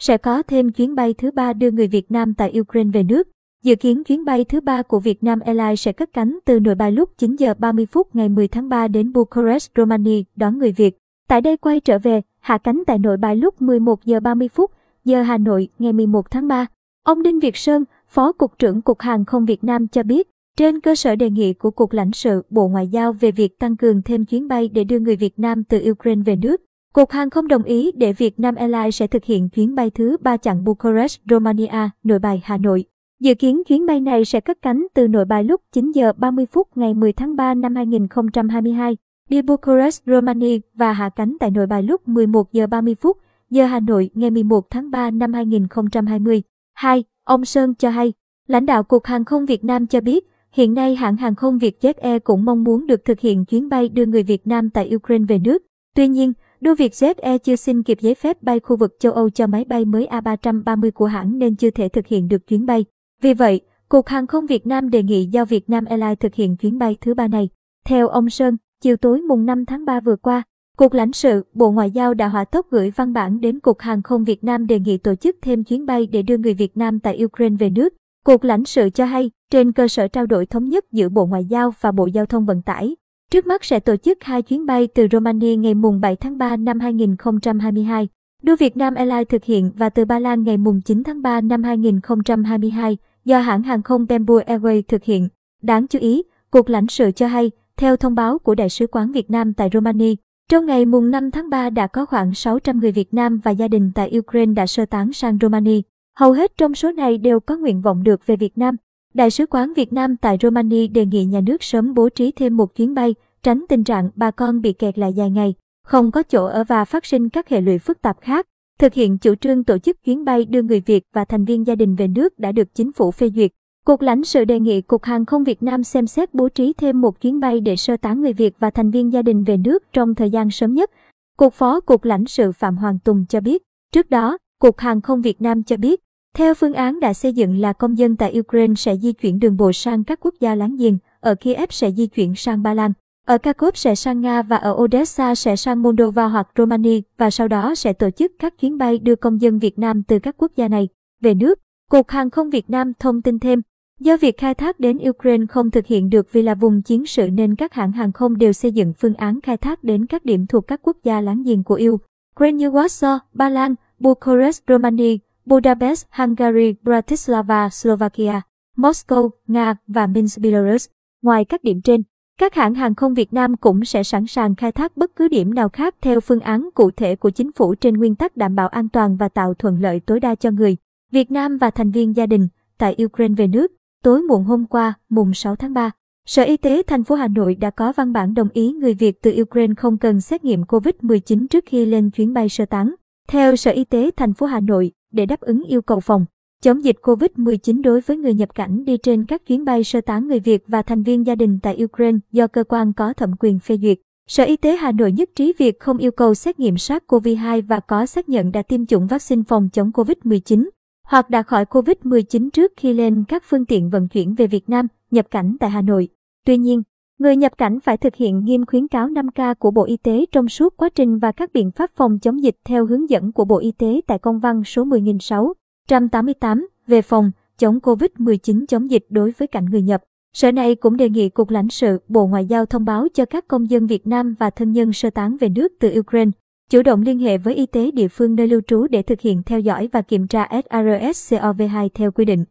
sẽ có thêm chuyến bay thứ ba đưa người Việt Nam tại Ukraine về nước. Dự kiến chuyến bay thứ ba của Vietnam Airlines sẽ cất cánh từ nội bài lúc 9 giờ 30 phút ngày 10 tháng 3 đến Bucharest, Romania đón người Việt. Tại đây quay trở về, hạ cánh tại nội bài lúc 11 giờ 30 phút giờ Hà Nội ngày 11 tháng 3. Ông Đinh Việt Sơn, Phó Cục trưởng Cục Hàng không Việt Nam cho biết, trên cơ sở đề nghị của Cục lãnh sự Bộ Ngoại giao về việc tăng cường thêm chuyến bay để đưa người Việt Nam từ Ukraine về nước, Cục Hàng không đồng ý để Việt Nam Airlines sẽ thực hiện chuyến bay thứ ba chặng Bucharest, Romania, nội bài Hà Nội. Dự kiến chuyến bay này sẽ cất cánh từ nội bài lúc 9 giờ 30 phút ngày 10 tháng 3 năm 2022, đi Bucharest, Romania và hạ cánh tại nội bài lúc 11 giờ 30 phút giờ Hà Nội ngày 11 tháng 3 năm 2020. 2. Ông Sơn cho hay, lãnh đạo Cục Hàng không Việt Nam cho biết, hiện nay hãng hàng không Vietjet Air cũng mong muốn được thực hiện chuyến bay đưa người Việt Nam tại Ukraine về nước. Tuy nhiên, Du Việt Jet Air chưa xin kịp giấy phép bay khu vực châu Âu cho máy bay mới A330 của hãng nên chưa thể thực hiện được chuyến bay. Vì vậy, Cục Hàng không Việt Nam đề nghị giao Việt Nam Airlines thực hiện chuyến bay thứ ba này. Theo ông Sơn, chiều tối mùng 5 tháng 3 vừa qua, Cục lãnh sự, Bộ Ngoại giao đã hỏa tốc gửi văn bản đến Cục Hàng không Việt Nam đề nghị tổ chức thêm chuyến bay để đưa người Việt Nam tại Ukraine về nước. Cục lãnh sự cho hay, trên cơ sở trao đổi thống nhất giữa Bộ Ngoại giao và Bộ Giao thông Vận tải, trước mắt sẽ tổ chức hai chuyến bay từ Romania ngày mùng 7 tháng 3 năm 2022, đưa Việt Nam Airlines thực hiện và từ Ba Lan ngày mùng 9 tháng 3 năm 2022 do hãng hàng không Bamboo Airways thực hiện. Đáng chú ý, Cục lãnh sự cho hay, theo thông báo của Đại sứ quán Việt Nam tại Romania, trong ngày mùng 5 tháng 3 đã có khoảng 600 người Việt Nam và gia đình tại Ukraine đã sơ tán sang Romania. Hầu hết trong số này đều có nguyện vọng được về Việt Nam. Đại sứ quán Việt Nam tại Romania đề nghị nhà nước sớm bố trí thêm một chuyến bay, tránh tình trạng bà con bị kẹt lại dài ngày, không có chỗ ở và phát sinh các hệ lụy phức tạp khác. Thực hiện chủ trương tổ chức chuyến bay đưa người Việt và thành viên gia đình về nước đã được chính phủ phê duyệt. Cục lãnh sự đề nghị Cục Hàng không Việt Nam xem xét bố trí thêm một chuyến bay để sơ tán người Việt và thành viên gia đình về nước trong thời gian sớm nhất. Cục Phó Cục lãnh sự Phạm Hoàng Tùng cho biết, trước đó, Cục Hàng không Việt Nam cho biết, theo phương án đã xây dựng là công dân tại Ukraine sẽ di chuyển đường bộ sang các quốc gia láng giềng, ở Kiev sẽ di chuyển sang Ba Lan, ở Kharkov sẽ sang Nga và ở Odessa sẽ sang Moldova hoặc Romania và sau đó sẽ tổ chức các chuyến bay đưa công dân Việt Nam từ các quốc gia này về nước. Cục Hàng không Việt Nam thông tin thêm, Do việc khai thác đến Ukraine không thực hiện được vì là vùng chiến sự nên các hãng hàng không đều xây dựng phương án khai thác đến các điểm thuộc các quốc gia láng giềng của Ukraine như Warsaw, Ba Lan, Bucharest, Romania, Budapest, Hungary, Bratislava, Slovakia, Moscow, Nga và Minsk, Belarus. Ngoài các điểm trên, các hãng hàng không Việt Nam cũng sẽ sẵn sàng khai thác bất cứ điểm nào khác theo phương án cụ thể của chính phủ trên nguyên tắc đảm bảo an toàn và tạo thuận lợi tối đa cho người Việt Nam và thành viên gia đình tại Ukraine về nước. Tối muộn hôm qua, mùng 6 tháng 3, Sở Y tế thành phố Hà Nội đã có văn bản đồng ý người Việt từ Ukraine không cần xét nghiệm COVID-19 trước khi lên chuyến bay sơ tán. Theo Sở Y tế thành phố Hà Nội, để đáp ứng yêu cầu phòng chống dịch COVID-19 đối với người nhập cảnh đi trên các chuyến bay sơ tán người Việt và thành viên gia đình tại Ukraine do cơ quan có thẩm quyền phê duyệt. Sở Y tế Hà Nội nhất trí việc không yêu cầu xét nghiệm SARS-CoV-2 và có xác nhận đã tiêm chủng vaccine phòng chống COVID-19 hoặc đã khỏi COVID-19 trước khi lên các phương tiện vận chuyển về Việt Nam, nhập cảnh tại Hà Nội. Tuy nhiên, người nhập cảnh phải thực hiện nghiêm khuyến cáo 5K của Bộ Y tế trong suốt quá trình và các biện pháp phòng chống dịch theo hướng dẫn của Bộ Y tế tại công văn số 10.688 về phòng chống COVID-19 chống dịch đối với cảnh người nhập. Sở này cũng đề nghị Cục lãnh sự, Bộ Ngoại giao thông báo cho các công dân Việt Nam và thân nhân sơ tán về nước từ Ukraine chủ động liên hệ với y tế địa phương nơi lưu trú để thực hiện theo dõi và kiểm tra SARS-CoV-2 theo quy định.